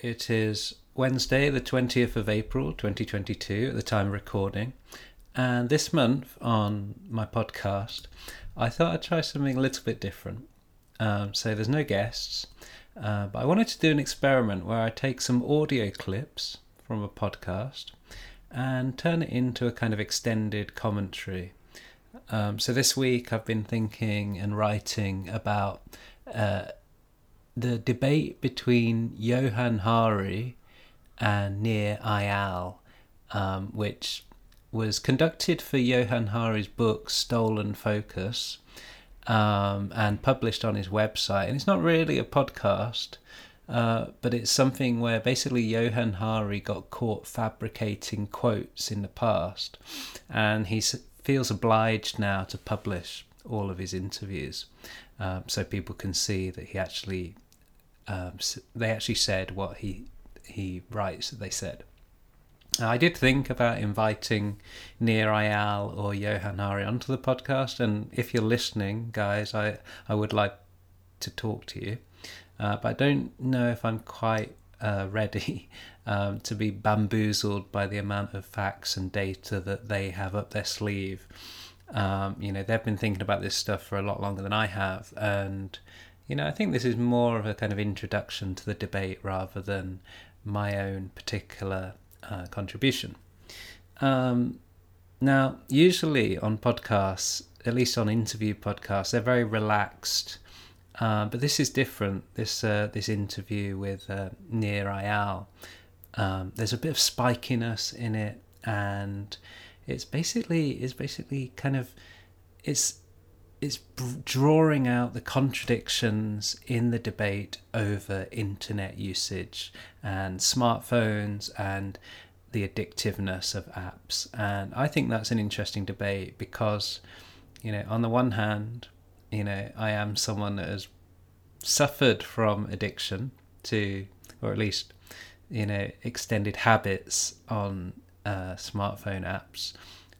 It is Wednesday, the 20th of April 2022, at the time of recording. And this month on my podcast, I thought I'd try something a little bit different. Um, so there's no guests, uh, but I wanted to do an experiment where I take some audio clips from a podcast and turn it into a kind of extended commentary. Um, so this week I've been thinking and writing about uh, the debate between Johann Hari and Nir Eyal, um, which was conducted for Johann Hari's book Stolen Focus um, and published on his website. And it's not really a podcast, uh, but it's something where basically Johann Hari got caught fabricating quotes in the past, and he feels obliged now to publish all of his interviews um, so people can see that he actually um, they actually said what he he writes that they said. I did think about inviting Nir Eyal or Johann Hari onto the podcast, and if you're listening, guys, I, I would like to talk to you. Uh, but I don't know if I'm quite uh, ready um, to be bamboozled by the amount of facts and data that they have up their sleeve. Um, you know, they've been thinking about this stuff for a lot longer than I have, and you know, I think this is more of a kind of introduction to the debate rather than my own particular uh, contribution. Um, now, usually on podcasts, at least on interview podcasts, they're very relaxed. Uh, but this is different. This uh, this interview with uh, Nir Eyal, um, there's a bit of spikiness in it, and it's basically it's basically kind of it's it's drawing out the contradictions in the debate over internet usage and smartphones and the addictiveness of apps. And I think that's an interesting debate because, you know, on the one hand, you know, I am someone that has suffered from addiction to, or at least, you know, extended habits on uh, smartphone apps.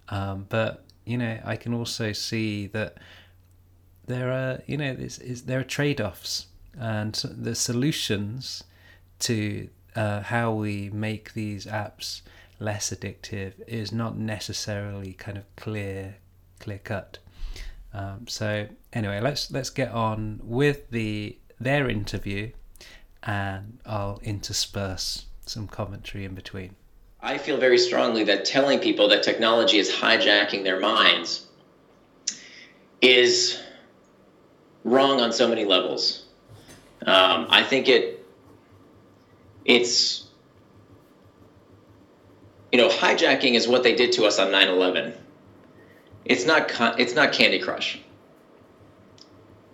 Um, but, you know, I can also see that there are you know there are trade-offs and the solutions to uh, how we make these apps less addictive is not necessarily kind of clear clear cut. Um, so anyway let's let's get on with the their interview and I'll intersperse some commentary in between. I feel very strongly that telling people that technology is hijacking their minds is wrong on so many levels. Um, I think it it's you know hijacking is what they did to us on 9/11. It's not it's not Candy Crush,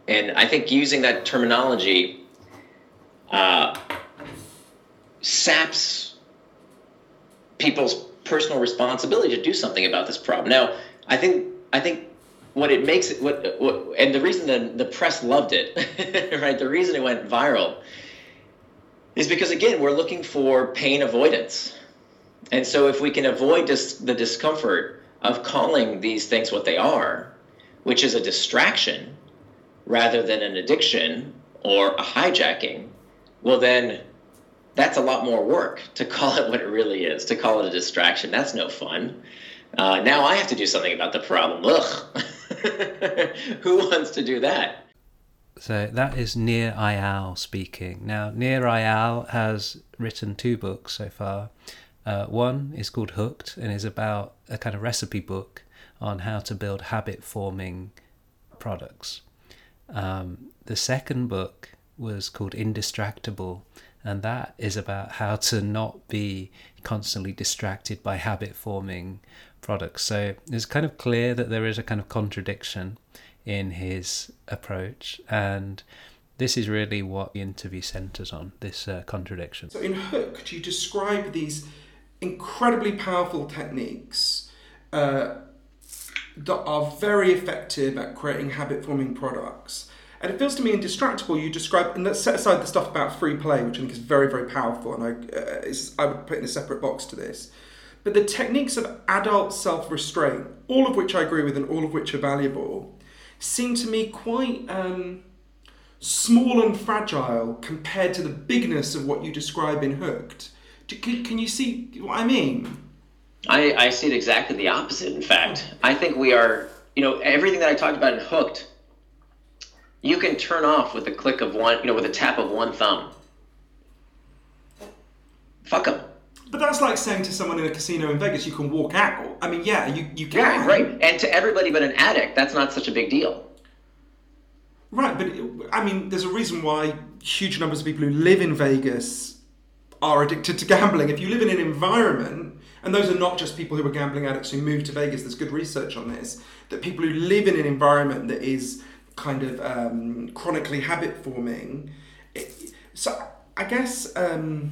and I think using that terminology uh, saps people's personal responsibility to do something about this problem. Now, I think I think what it makes it what, what and the reason the, the press loved it right the reason it went viral is because again we're looking for pain avoidance and so if we can avoid dis- the discomfort of calling these things what they are which is a distraction rather than an addiction or a hijacking well then that's a lot more work to call it what it really is to call it a distraction that's no fun uh, now I have to do something about the problem. Ugh. Who wants to do that? So that is Nir Eyal speaking. Now, Nir Eyal has written two books so far. Uh, one is called Hooked and is about a kind of recipe book on how to build habit forming products. Um, the second book was called Indistractable, and that is about how to not be constantly distracted by habit forming products. So it's kind of clear that there is a kind of contradiction in his approach, and this is really what the interview centers on this uh, contradiction. So, in Hooked, you describe these incredibly powerful techniques uh, that are very effective at creating habit forming products. And it feels to me indistractable. You describe, and let's set aside the stuff about free play, which I think is very, very powerful, and I, uh, I would put in a separate box to this. But the techniques of adult self restraint, all of which I agree with and all of which are valuable, seem to me quite um, small and fragile compared to the bigness of what you describe in Hooked. Can, can you see what I mean? I, I see it exactly the opposite, in fact. I think we are, you know, everything that I talked about in Hooked, you can turn off with a click of one, you know, with a tap of one thumb. Fuck them. But that's like saying to someone in a casino in Vegas, you can walk out. I mean, yeah, you, you can. Yeah, right. And to everybody but an addict, that's not such a big deal. Right, but I mean, there's a reason why huge numbers of people who live in Vegas are addicted to gambling. If you live in an environment, and those are not just people who are gambling addicts who move to Vegas, there's good research on this, that people who live in an environment that is kind of um, chronically habit forming. So I guess. Um,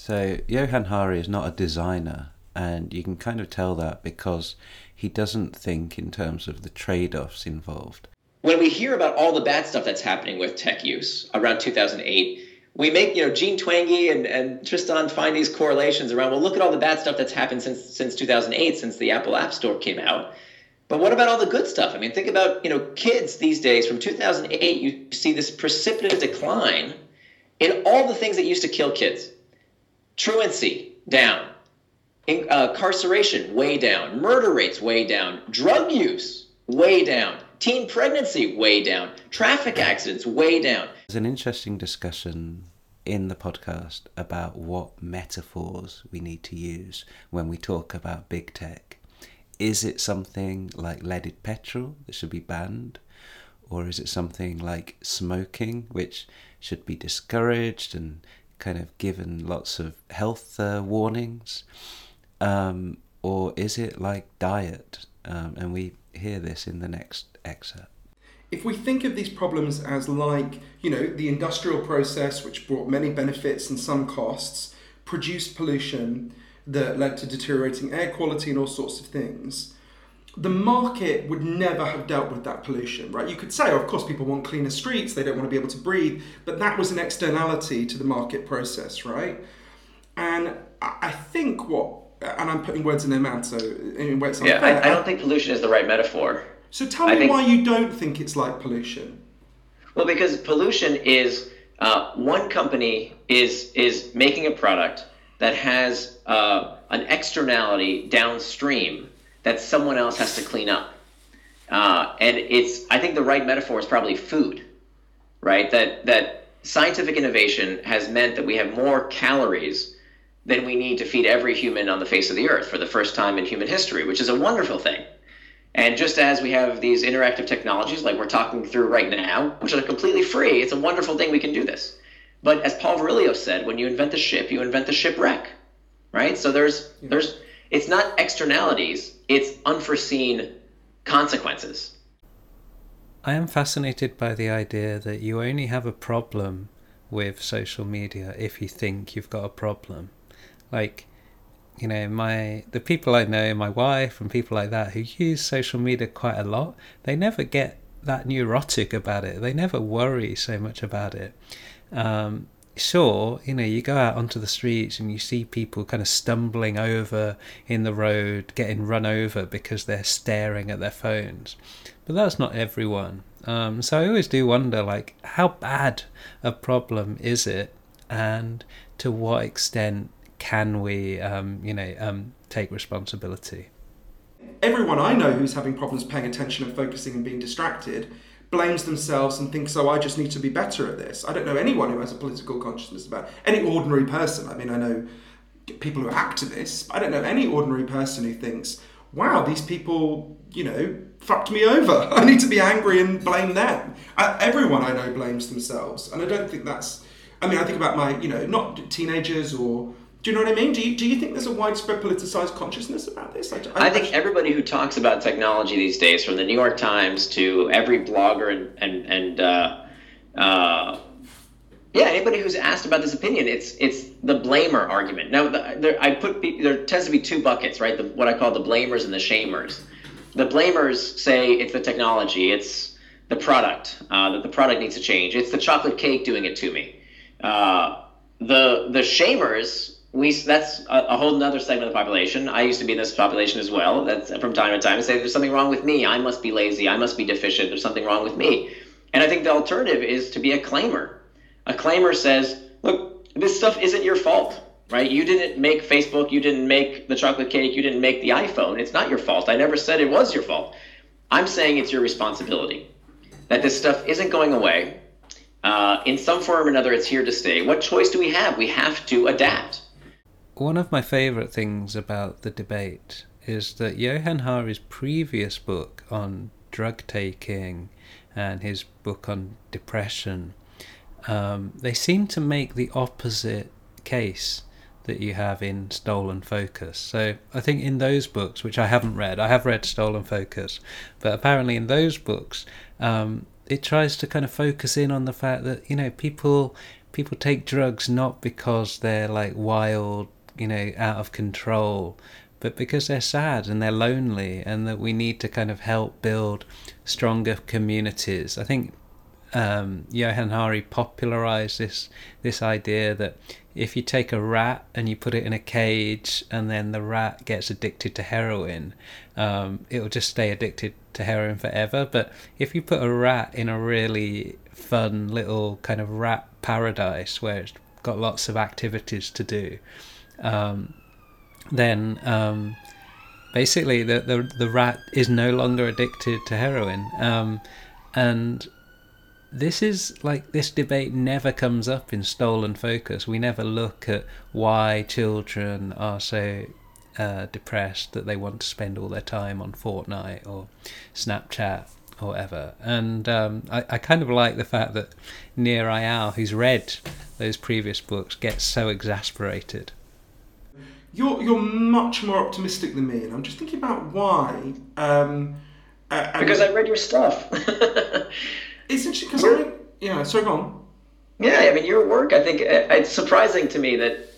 so Johann Hari is not a designer, and you can kind of tell that because he doesn't think in terms of the trade offs involved. When we hear about all the bad stuff that's happening with tech use around 2008, we make, you know, Jean Twenge and, and Tristan find these correlations around, well, look at all the bad stuff that's happened since, since 2008, since the Apple App Store came out. But what about all the good stuff? I mean, think about, you know, kids these days from 2008, you see this precipitous decline in all the things that used to kill kids. Truancy, down. In, uh, incarceration way down, murder rates way down, drug use way down, teen pregnancy way down, traffic accidents way down. There's an interesting discussion in the podcast about what metaphors we need to use when we talk about big tech. Is it something like leaded petrol that should be banned? Or is it something like smoking, which should be discouraged and kind of given lots of health uh, warnings? um, or is it like diet? Um, and we hear this in the next excerpt. If we think of these problems as like, you know, the industrial process, which brought many benefits and some costs, produced pollution that led to deteriorating air quality and all sorts of things, the market would never have dealt with that pollution, right? You could say, oh, of course, people want cleaner streets, they don't want to be able to breathe, but that was an externality to the market process, right? And I think what and I'm putting words in their mouth, so in words yeah, I, I, don't think pollution is the right metaphor. So tell me think, why you don't think it's like pollution. Well, because pollution is uh, one company is is making a product that has uh, an externality downstream that someone else has to clean up, uh, and it's I think the right metaphor is probably food, right? That that scientific innovation has meant that we have more calories than we need to feed every human on the face of the earth for the first time in human history, which is a wonderful thing. And just as we have these interactive technologies like we're talking through right now, which are completely free, it's a wonderful thing we can do this. But as Paul Virilio said, when you invent the ship, you invent the shipwreck, right? So there's there's it's not externalities, it's unforeseen consequences. I am fascinated by the idea that you only have a problem with social media if you think you've got a problem. Like you know my the people i know my wife and people like that who use social media quite a lot they never get that neurotic about it. They never worry so much about it. Um, sure you know you go out onto the streets and you see people kind of stumbling over in the road getting run over because they're staring at their phones. But that's not everyone. Um, so i always do wonder like how bad a problem is it? And to what extent can we, um, you know, um, take responsibility? Everyone I know who's having problems paying attention and focusing and being distracted blames themselves and thinks, oh, I just need to be better at this. I don't know anyone who has a political consciousness about it. any ordinary person. I mean, I know people who are activists, I don't know any ordinary person who thinks, wow, these people, you know, fucked me over. I need to be angry and blame them. I, everyone I know blames themselves. And I don't think that's, I mean, I think about my, you know, not teenagers or do you know what I mean? Do you, do you think there's a widespread politicized consciousness about this? I, I, I think everybody who talks about technology these days, from the New York Times to every blogger and and and uh, uh, yeah, anybody who's asked about this opinion, it's it's the blamer argument. Now, the, there, I put there tends to be two buckets, right? The, what I call the blamers and the shamers. The blamers say it's the technology, it's the product uh, that the product needs to change. It's the chocolate cake doing it to me. Uh, the the shamers we that's a, a whole other segment of the population. I used to be in this population as well. That's from time to time and say there's something wrong with me. I must be lazy. I must be deficient. There's something wrong with me. And I think the alternative is to be a claimer. A claimer says, look, this stuff isn't your fault, right? You didn't make Facebook. You didn't make the chocolate cake. You didn't make the iPhone. It's not your fault. I never said it was your fault. I'm saying it's your responsibility. That this stuff isn't going away. Uh, in some form or another, it's here to stay. What choice do we have? We have to adapt. One of my favourite things about the debate is that Johann Hari's previous book on drug taking and his book on depression, um, they seem to make the opposite case that you have in Stolen Focus. So I think in those books, which I haven't read, I have read Stolen Focus, but apparently in those books, um, it tries to kind of focus in on the fact that you know people people take drugs not because they're like wild you know, out of control, but because they're sad and they're lonely, and that we need to kind of help build stronger communities. I think um, Johann Hari popularized this this idea that if you take a rat and you put it in a cage and then the rat gets addicted to heroin, um, it'll just stay addicted to heroin forever. But if you put a rat in a really fun little kind of rat paradise where it's got lots of activities to do, um, then um, basically the, the the rat is no longer addicted to heroin, um, and this is like this debate never comes up in Stolen Focus. We never look at why children are so uh, depressed that they want to spend all their time on Fortnite or Snapchat or whatever. And um, I, I kind of like the fact that Nir Eyal, who's read those previous books, gets so exasperated you're you're much more optimistic than me, and I'm just thinking about why. Um, uh, because I read your stuff. it's interesting because I yeah. So go on. Yeah, I mean your work. I think uh, it's surprising to me that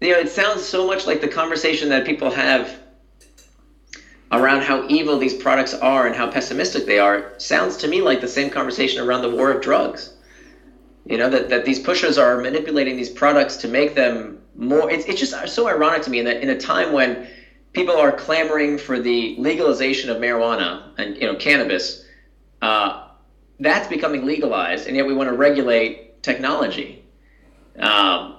you know it sounds so much like the conversation that people have around how evil these products are and how pessimistic they are sounds to me like the same conversation around the war of drugs. You know that, that these pushers are manipulating these products to make them more it's, it's just so ironic to me in that in a time when people are clamoring for the legalization of marijuana and you know cannabis uh, that's becoming legalized and yet we want to regulate technology um,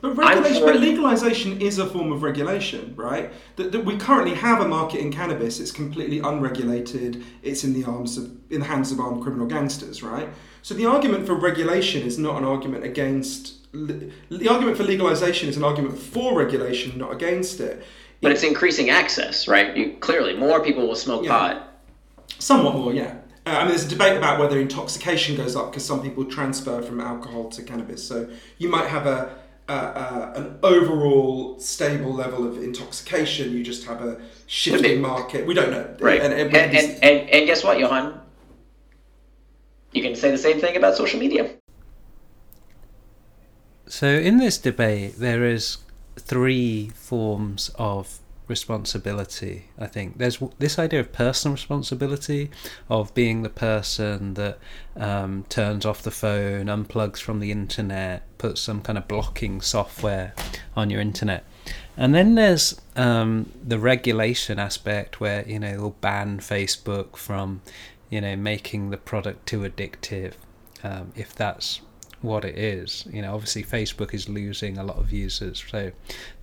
but regulation, but legalization is a form of regulation, right? That, that we currently have a market in cannabis. It's completely unregulated. It's in the arms of, in the hands of armed criminal gangsters, right? So the argument for regulation is not an argument against the argument for legalization is an argument for regulation, not against it. But it's increasing access, right? You, clearly, more people will smoke yeah. pot. Somewhat more, yeah. Uh, I mean, there's a debate about whether intoxication goes up because some people transfer from alcohol to cannabis. So you might have a, a, a an overall stable level of intoxication. You just have a shifting market. We don't know. Right. And, and, and, and, and guess what, Johann? You can say the same thing about social media. So, in this debate, there is three forms of responsibility. I think there's this idea of personal responsibility, of being the person that um, turns off the phone, unplugs from the internet, puts some kind of blocking software on your internet. And then there's um, the regulation aspect where you know they'll ban Facebook from you know making the product too addictive um, if that's what it is. You know, obviously Facebook is losing a lot of users, so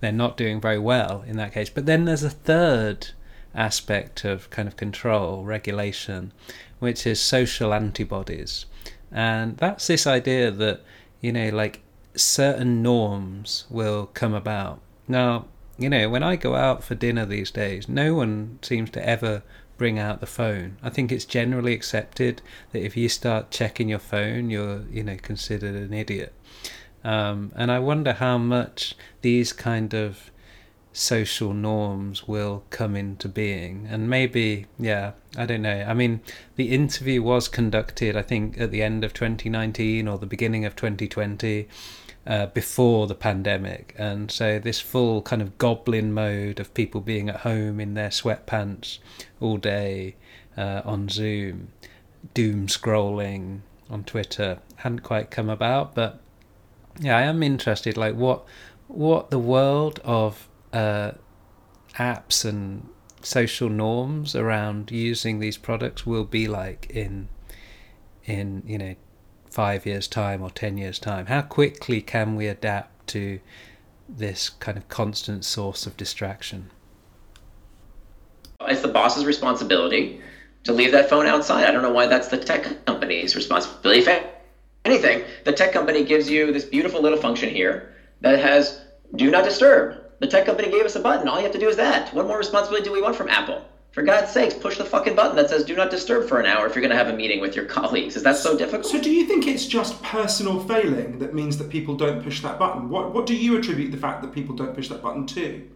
they're not doing very well in that case. But then there's a third aspect of kind of control, regulation, which is social antibodies. And that's this idea that, you know, like certain norms will come about. Now, you know, when I go out for dinner these days, no one seems to ever bring out the phone. I think it's generally accepted that if you start checking your phone, you're you know considered an idiot. Um, and I wonder how much these kind of social norms will come into being and maybe yeah i don't know i mean the interview was conducted i think at the end of 2019 or the beginning of 2020 uh, before the pandemic. And so, this full kind of goblin mode of people being at home in their sweatpants all day uh, on Zoom, doom scrolling on Twitter hadn't quite come about. But yeah, I am interested. Like, what what the world of uh, apps and social norms around using these products will be like in in you know five years time or ten years time. How quickly can we adapt to this kind of constant source of distraction? It's the boss's responsibility to leave that phone outside. I don't know why that's the tech company's responsibility. If anything the tech company gives you this beautiful little function here that has do not disturb the tech company gave us a button. All you have to do is that. What more responsibility do we want from Apple? For God's sakes, push the fucking button that says do not disturb for an hour if you're going to have a meeting with your colleagues. Is that so difficult? So, do you think it's just personal failing that means that people don't push that button? What, what do you attribute the fact that people don't push that button to?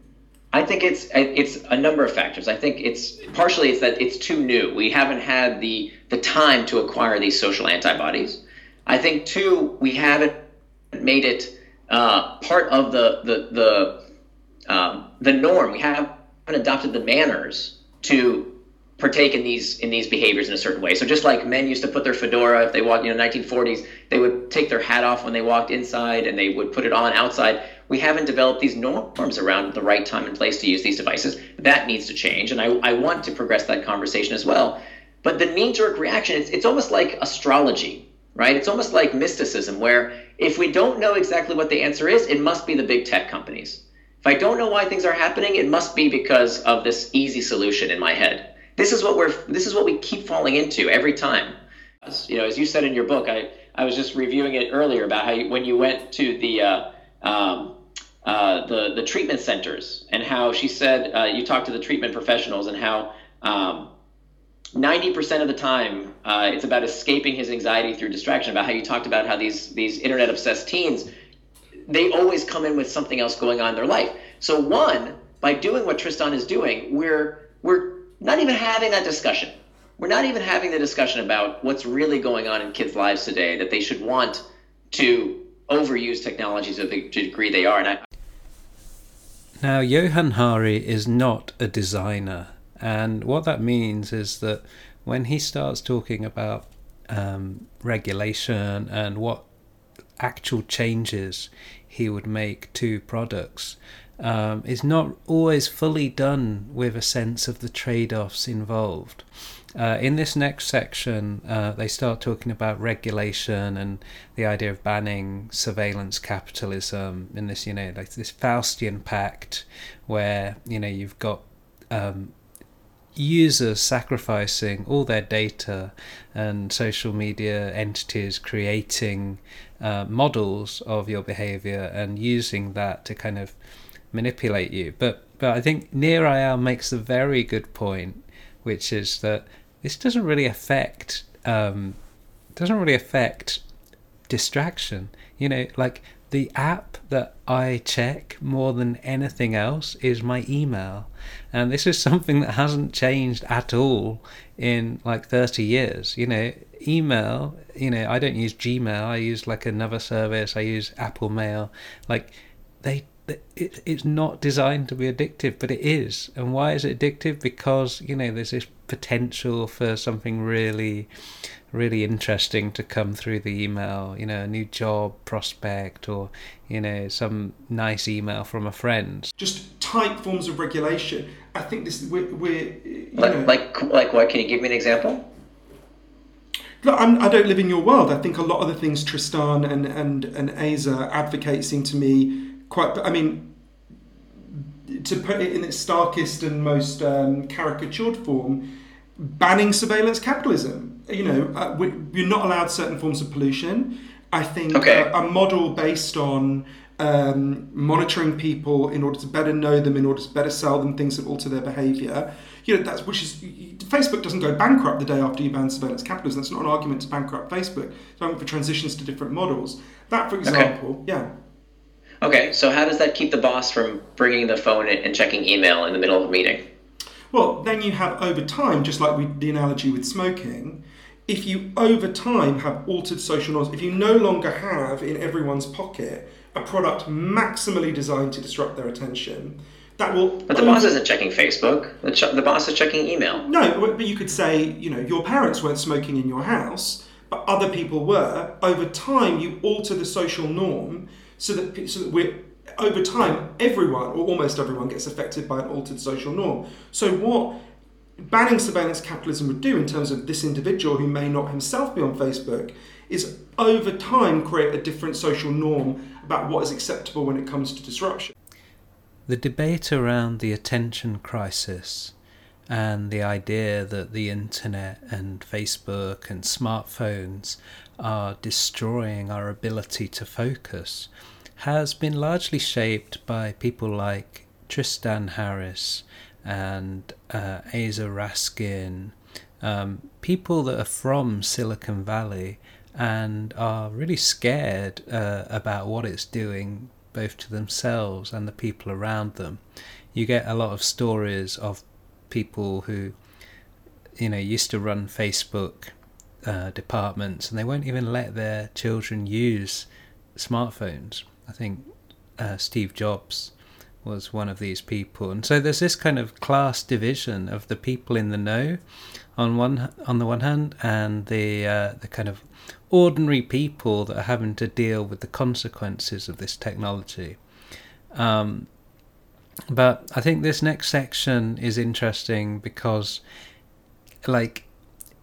I think it's it's a number of factors. I think it's partially it's that it's too new. We haven't had the the time to acquire these social antibodies. I think two, we haven't made it uh, part of the the the um, the norm. We haven't adopted the manners to partake in these in these behaviors in a certain way. So just like men used to put their fedora if they walked, you know, 1940s, they would take their hat off when they walked inside and they would put it on outside. We haven't developed these norms around the right time and place to use these devices. That needs to change, and I, I want to progress that conversation as well. But the knee-jerk reaction, it's, it's almost like astrology, right? It's almost like mysticism, where if we don't know exactly what the answer is, it must be the big tech companies if I don't know why things are happening, it must be because of this easy solution in my head. This is what we're this is what we keep falling into every time. As, you know, as you said in your book, I, I was just reviewing it earlier about how you, when you went to the uh, um, uh, the the treatment centers and how she said uh, you talked to the treatment professionals and how um, 90% of the time uh, it's about escaping his anxiety through distraction about how you talked about how these these internet obsessed teens they always come in with something else going on in their life. So one, by doing what Tristan is doing, we're we're not even having that discussion. We're not even having the discussion about what's really going on in kids' lives today that they should want to overuse technologies to the degree they are. And I, now, Johann Hari is not a designer, and what that means is that when he starts talking about um, regulation and what actual changes he would make two products um, is not always fully done with a sense of the trade offs involved. Uh, in this next section, uh, they start talking about regulation and the idea of banning surveillance capitalism in this, you know, like this Faustian pact where, you know, you've got um, users sacrificing all their data and social media entities creating uh, models of your behavior and using that to kind of manipulate you. But but I think Nir Eyal makes a very good point, which is that this doesn't really affect um, doesn't really affect distraction. You know, like the app that I check more than anything else is my email. And this is something that hasn't changed at all in like 30 years. You know, email, you know, I don't use Gmail, I use like another service, I use Apple Mail. Like, they it, it's not designed to be addictive, but it is. And why is it addictive? Because you know there's this potential for something really, really interesting to come through the email. You know, a new job prospect, or you know, some nice email from a friend. Just tight forms of regulation. I think this we're, we're like, know, like like what? Can you give me an example? Look, I'm, I do not live in your world. I think a lot of the things Tristan and and and Aza advocate seem to me quite. I mean, to put it in its starkest and most um, caricatured form, banning surveillance capitalism. You know, uh, we, are not allowed certain forms of pollution. I think okay. a, a, model based on um, monitoring people in order to better know them, in order to better sell them things that alter their behaviour. You know, that's which is Facebook doesn't go bankrupt the day after you ban surveillance capitalism. That's not an argument to bankrupt Facebook. It's an argument for transitions to different models. That, for example, okay. yeah. Okay, so how does that keep the boss from bringing the phone and checking email in the middle of a meeting? Well, then you have over time, just like we, the analogy with smoking, if you over time have altered social norms, if you no longer have in everyone's pocket a product maximally designed to disrupt their attention, that will. But the boss isn't checking Facebook. The, ch- the boss is checking email. No, but you could say, you know, your parents weren't smoking in your house, but other people were. Over time, you alter the social norm so that so that we're over time, everyone or almost everyone gets affected by an altered social norm. So what banning surveillance capitalism would do in terms of this individual who may not himself be on Facebook is over time create a different social norm about what is acceptable when it comes to disruption. The debate around the attention crisis and the idea that the internet and Facebook and smartphones are destroying our ability to focus has been largely shaped by people like Tristan Harris and uh, Aza Raskin, um, people that are from Silicon Valley and are really scared uh, about what it's doing both to themselves and the people around them. You get a lot of stories of people who, you know, used to run Facebook uh, departments and they won't even let their children use smartphones. I think uh, Steve Jobs was one of these people, and so there's this kind of class division of the people in the know, on one on the one hand, and the uh, the kind of ordinary people that are having to deal with the consequences of this technology. Um, but I think this next section is interesting because, like,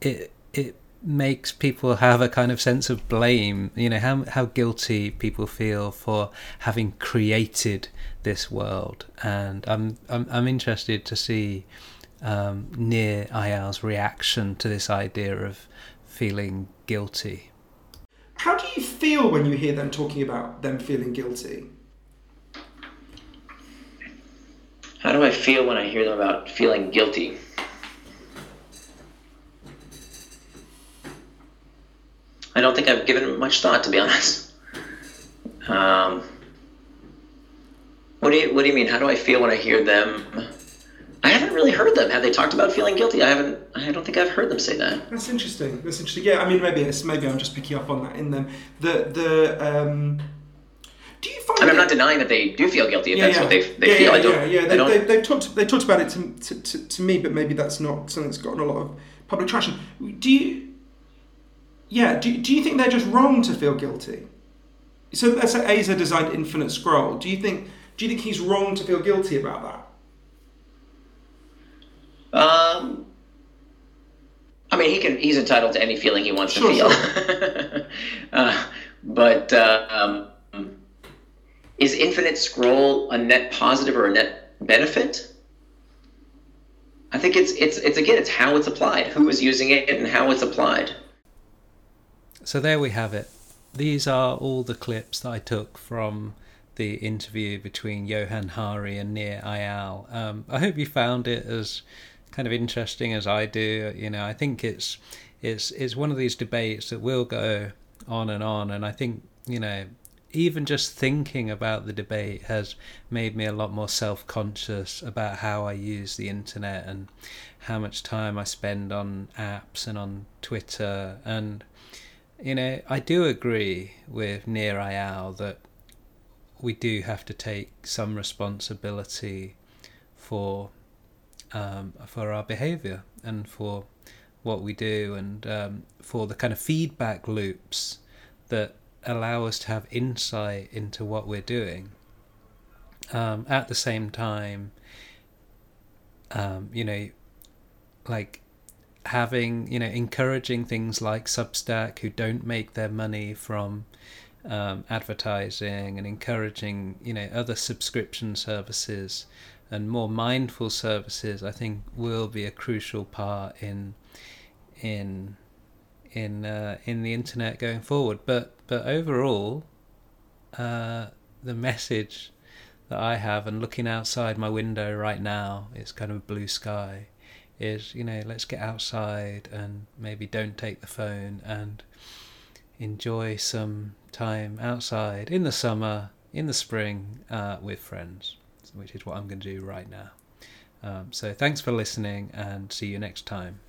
it it makes people have a kind of sense of blame. You know how how guilty people feel for having created this world, and I'm I'm I'm interested to see um, Nir Eyal's reaction to this idea of feeling guilty. How do you feel when you hear them talking about them feeling guilty? How do I feel when I hear them about feeling guilty? I don't think I've given much thought, to be honest. Um, what do you What do you mean? How do I feel when I hear them? I haven't really heard them. Have they talked about feeling guilty? I haven't. I don't think I've heard them say that. That's interesting. That's interesting. Yeah, I mean, maybe it's maybe I'm just picking up on that in them. The the um, do you find? Mean, I'm not denying that they do feel guilty. If yeah, that's yeah. what they they yeah, feel. Yeah, I don't. yeah, yeah. They, don't. they, they've talked they talked about it to, to, to, to me, but maybe that's not something that's gotten a lot of public traction. Do you? Yeah. Do, do you think they're just wrong to feel guilty? So let's say Aza designed Infinite Scroll. Do you think? Do you think he's wrong to feel guilty about that? Um, I mean, he can. He's entitled to any feeling he wants Sure, to feel. uh, but uh, um, is Infinite Scroll a net positive or a net benefit? I think it's it's it's again it's how it's applied, who is using it, and how it's applied. So there we have it. These are all the clips that I took from the interview between Johann Hari and Nir Eyal. Um, I hope you found it as kind of interesting as I do. You know, I think it's it's it's one of these debates that will go on and on, and I think you know even just thinking about the debate has made me a lot more self-conscious about how I use the internet and how much time I spend on apps and on Twitter. And you know, I do agree with Nir Eyal that we do have to take some responsibility for um, for our behaviour and for what we do and um, for the kind of feedback loops that allow us to have insight into what we're doing. Um, at the same time, um, you know, like having you know encouraging things like Substack who don't make their money from um, advertising and encouraging you know other subscription services and more mindful services I think will be a crucial part in in in uh, in the internet going forward. But but overall uh, the message that I have and looking outside my window right now is kind of blue sky is you know let's get outside and maybe don't take the phone and enjoy some time outside in the summer in the spring uh, with friends which is what i'm going to do right now. Um, so thanks for listening and see you next time